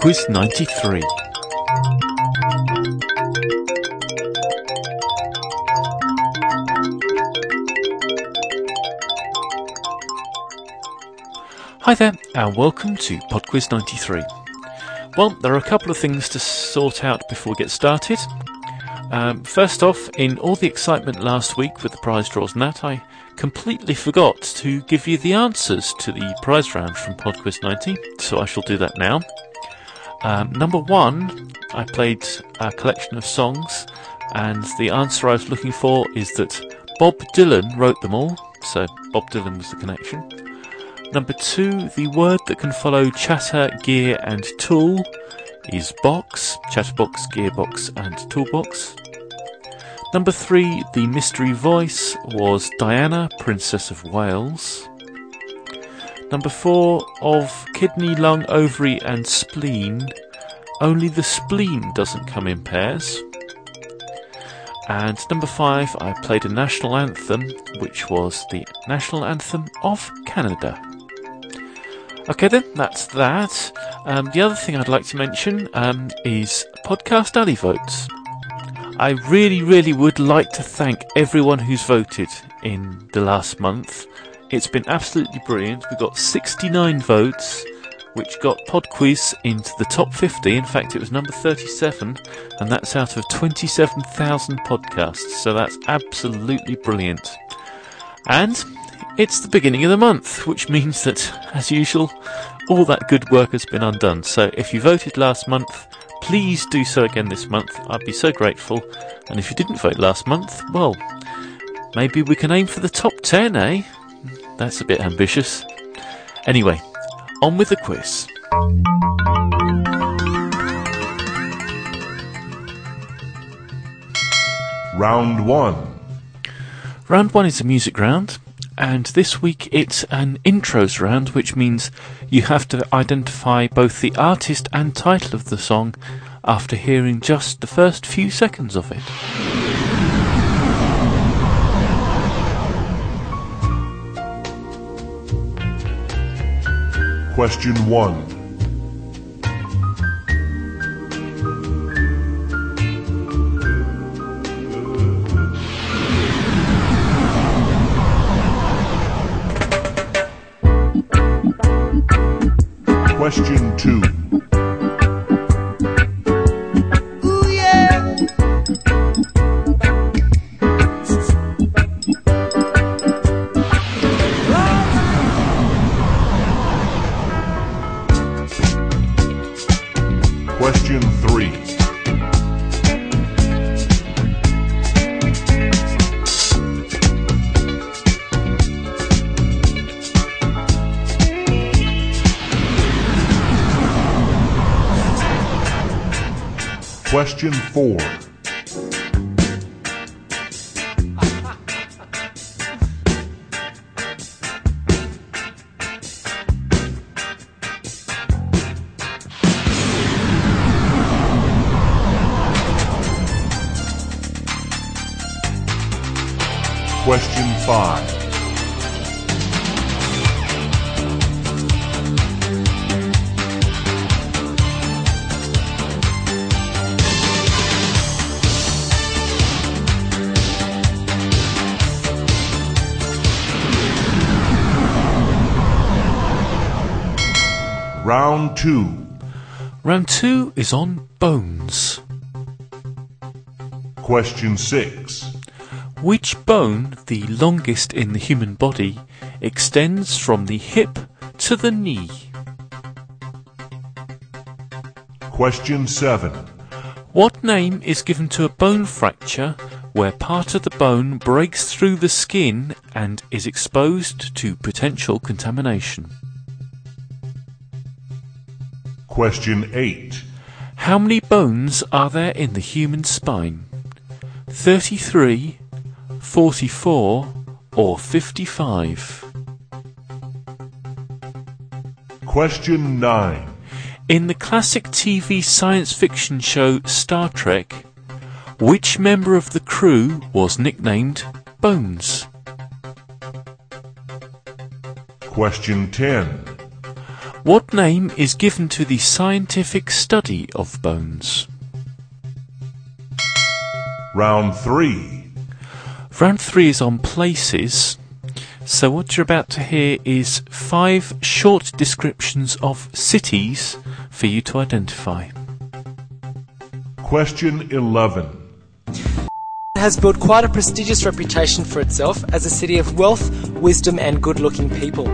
Quiz 93. Hi there, and welcome to PodQuiz 93. Well, there are a couple of things to sort out before we get started. Um, first off, in all the excitement last week with the prize draws and that, I completely forgot to give you the answers to the prize round from PodQuiz 90, so I shall do that now. Um, number one, I played a collection of songs, and the answer I was looking for is that Bob Dylan wrote them all, so Bob Dylan was the connection. Number two, the word that can follow chatter, gear, and tool is box, chatterbox, gearbox, and toolbox. Number three, the mystery voice was Diana, Princess of Wales. Number four, of kidney, lung, ovary, and spleen, only the spleen doesn't come in pairs. And number five, I played a national anthem, which was the national anthem of Canada. Okay, then, that's that. Um, the other thing I'd like to mention um, is Podcast Alley votes. I really, really would like to thank everyone who's voted in the last month. It's been absolutely brilliant. We got 69 votes, which got PodQuiz into the top 50. In fact, it was number 37, and that's out of 27,000 podcasts. So that's absolutely brilliant. And it's the beginning of the month, which means that, as usual, all that good work has been undone. So if you voted last month, please do so again this month. I'd be so grateful. And if you didn't vote last month, well, maybe we can aim for the top 10, eh? That's a bit ambitious. Anyway, on with the quiz. Round 1. Round one is a music round, and this week it's an intros round, which means you have to identify both the artist and title of the song after hearing just the first few seconds of it. Question 1. Question 2. Question 4. Question 5. Round 2. Round two is on bones. Question 6. Which bone, the longest in the human body, extends from the hip to the knee? Question 7. What name is given to a bone fracture where part of the bone breaks through the skin and is exposed to potential contamination? Question 8. How many bones are there in the human spine? 33, 44, or 55? Question 9. In the classic TV science fiction show Star Trek, which member of the crew was nicknamed Bones? Question 10. What name is given to the scientific study of bones? Round 3. Round three is on places. So what you're about to hear is five short descriptions of cities for you to identify. Question 11. has built quite a prestigious reputation for itself as a city of wealth, wisdom, and good looking people.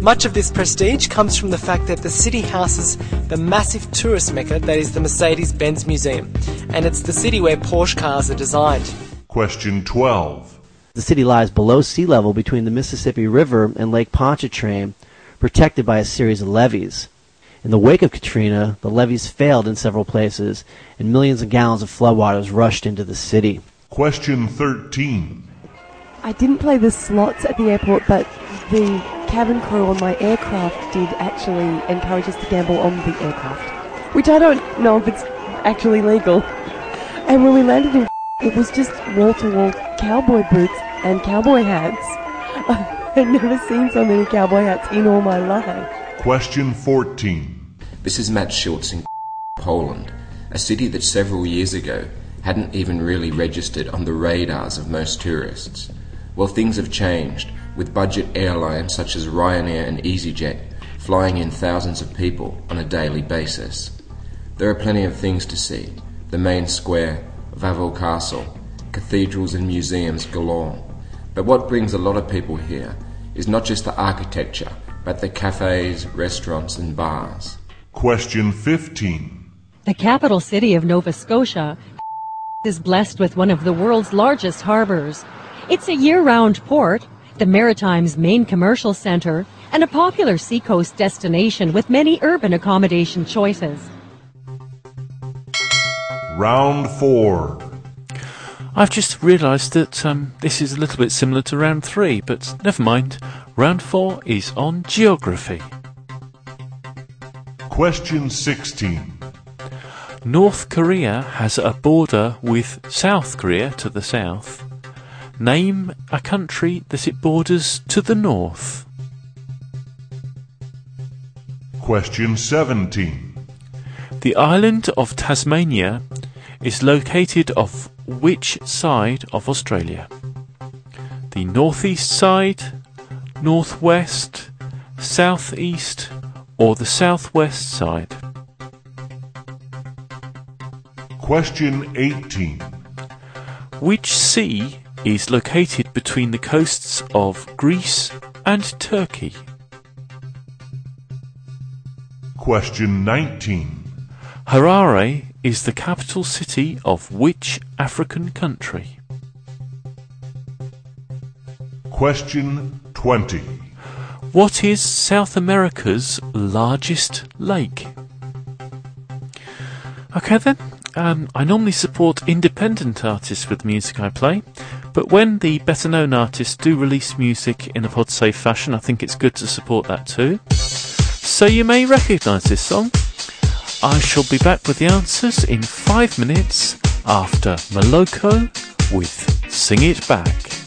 Much of this prestige comes from the fact that the city houses the massive tourist mecca that is the Mercedes Benz Museum, and it's the city where Porsche cars are designed. Question 12. The city lies below sea level between the Mississippi River and Lake Pontchartrain, protected by a series of levees. In the wake of Katrina, the levees failed in several places, and millions of gallons of floodwaters rushed into the city. Question 13. I didn't play the slots at the airport, but the cabin crew on my aircraft did actually encourage us to gamble on the aircraft, which I don't know if it's actually legal. And when we landed in, it was just wall to wall cowboy boots and cowboy hats. I've never seen so many cowboy hats in all my life. Question 14. This is Matt Schultz in Poland, a city that several years ago hadn't even really registered on the radars of most tourists. Well, things have changed, with budget airlines such as Ryanair and EasyJet flying in thousands of people on a daily basis. There are plenty of things to see the main square, Wawel Castle, cathedrals and museums galore. But what brings a lot of people here is not just the architecture, but the cafes, restaurants, and bars. Question 15. The capital city of Nova Scotia is blessed with one of the world's largest harbors. It's a year-round port, the Maritime's main commercial center, and a popular seacoast destination with many urban accommodation choices. Round 4. I've just realised that um, this is a little bit similar to round three, but never mind. Round four is on geography. Question 16. North Korea has a border with South Korea to the south. Name a country that it borders to the north. Question 17. The island of Tasmania is located off which side of Australia? The northeast side, northwest, southeast, or the southwest side? Question 18. Which sea is located between the coasts of Greece and Turkey? Question 19. Harare is the capital city of which African country? Question 20. What is South America's largest lake? Okay then, um, I normally support independent artists with the music I play, but when the better known artists do release music in a pod safe fashion, I think it's good to support that too. So you may recognise this song. I shall be back with the answers in five minutes after Moloko with Sing It Back.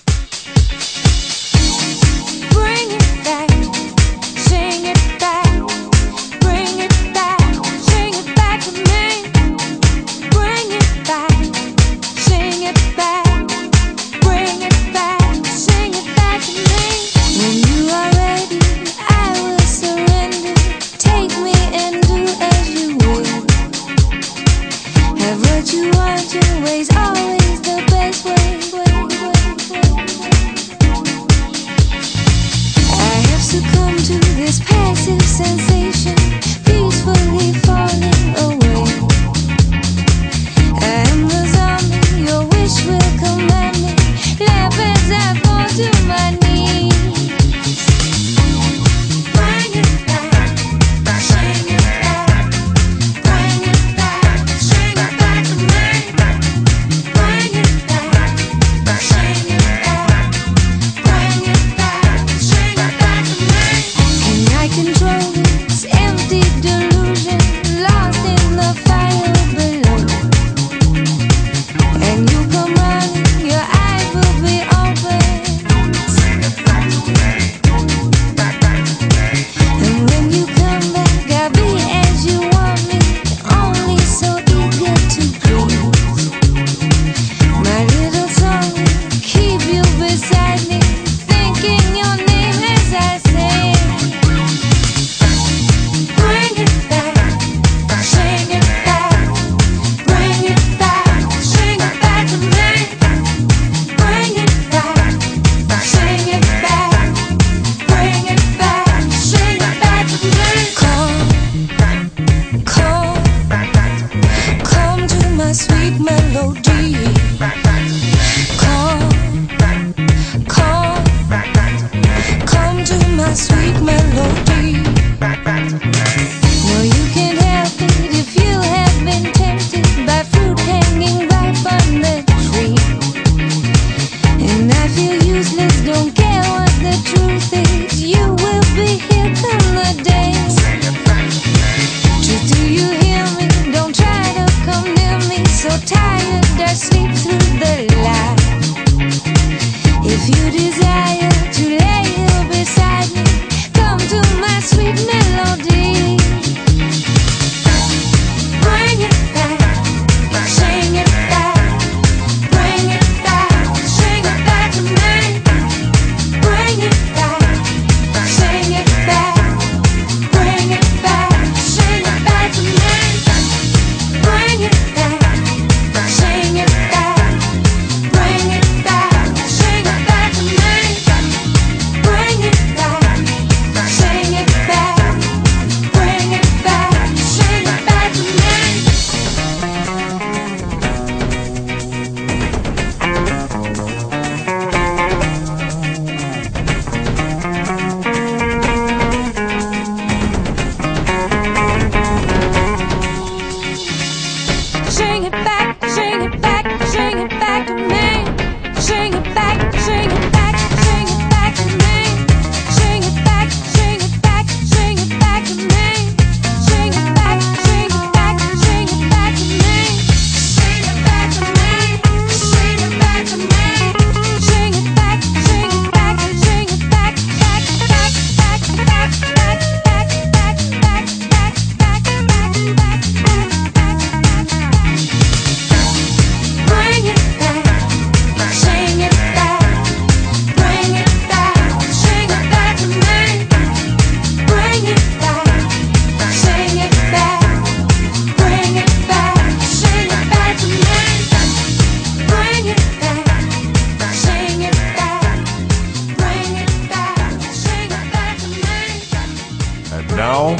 And now,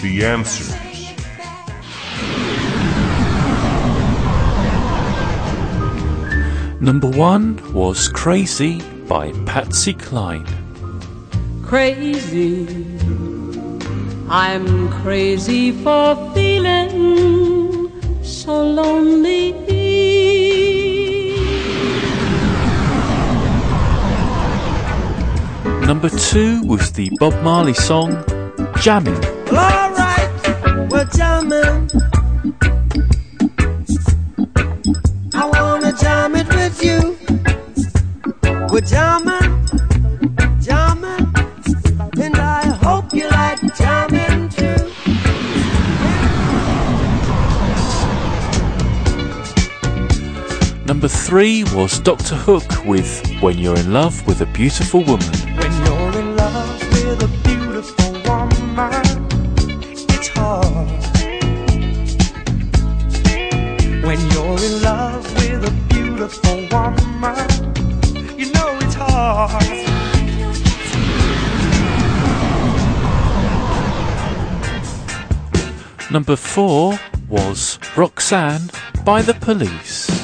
the answers. Number one was Crazy by Patsy Cline. Crazy, I'm crazy for feeling so lonely. Number two was the Bob Marley song jamming. All right, we're jamming. I wanna jam it with you. We're jamming, jamming, and I hope you like jamming too. Number three was Dr. Hook with When You're in Love with a Beautiful Woman. stars. Number four was Roxanne by the Police.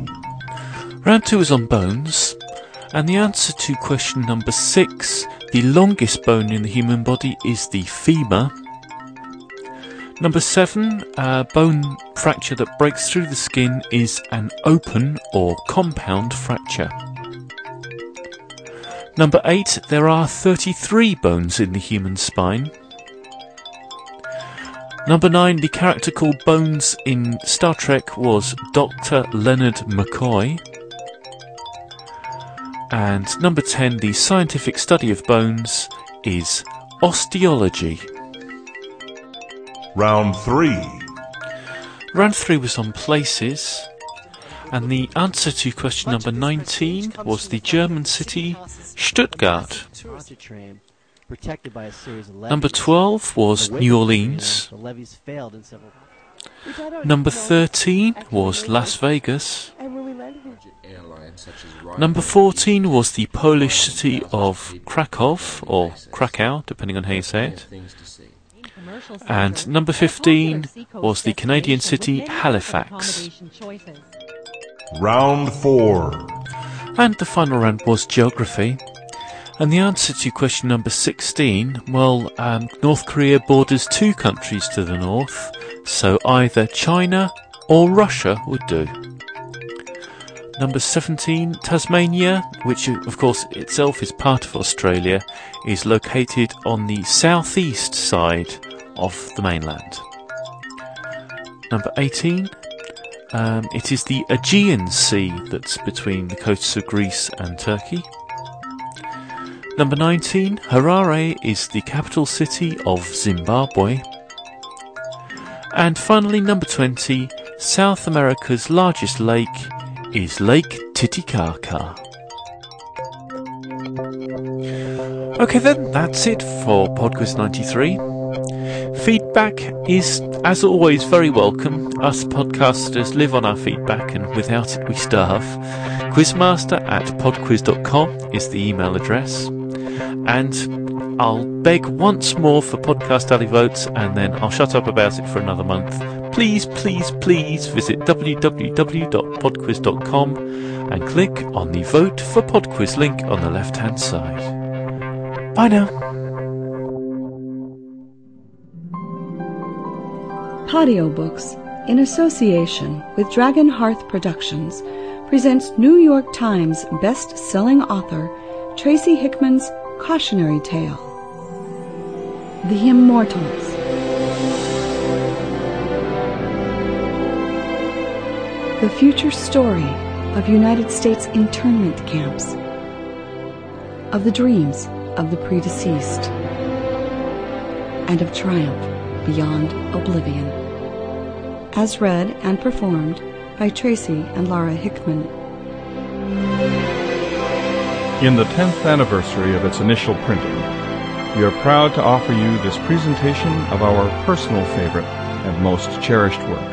Round two is on bones, and the answer to question number six, the longest bone in the human body is the femur. Number seven, a bone fracture that breaks through the skin is an open or compound fracture. Number eight, there are 33 bones in the human spine. Number nine, the character called Bones in Star Trek was Dr. Leonard McCoy. And number 10, the scientific study of bones is osteology. Round 3. Round 3 was on places. And the answer to question number 19 was the German city Stuttgart. Pontchartrain, protected by a series of Number 12 was In the wake New Orleans. Katrina, The levees failed in several. Which I don't Number 13 was. Las Vegas. And when we landed in Airlines such as Ryanair Number 14 was the Polish city of Krakow, or Krakow, depending on how you say it. things to see. And number 15 was the Canadian city Halifax. Round 4. And the final round was geography. And the answer to question number 16, well, um, North Korea borders two countries to the north, so either China or Russia would do. Number 17, Tasmania, which of course itself is part of Australia, is located on the southeast side of the mainland. Number 18, um, it is the Aegean Sea that's between the coasts of Greece and Turkey. Number 19, Harare is the capital city of Zimbabwe. And finally, number 20, South America's largest lake is Lake Titicaca. Okay, then, that's it for Podquiz 93. Feedback is, as always, very welcome. Us podcasters live on our feedback, and without it, we starve. Quizmaster at podquiz.com is the email address. And I'll beg once more for Podcast Alley votes, and then I'll shut up about it for another month. Please, please, please visit www.podquiz.com and click on the Vote for Podquiz link on the left hand side. Bye now. Podiobooks, in association with Dragon Hearth Productions, presents New York Times best-selling author Tracy Hickman's cautionary tale, The Immortals. The future story of United States internment camps, of the dreams of the predeceased, and of triumph beyond oblivion. As read and performed by Tracy and Laura Hickman. In the 10th anniversary of its initial printing, we are proud to offer you this presentation of our personal favorite and most cherished work.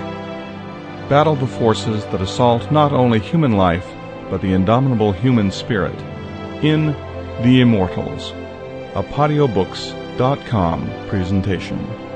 Battle the forces that assault not only human life, but the indomitable human spirit in The Immortals, a Podiobooks.com presentation.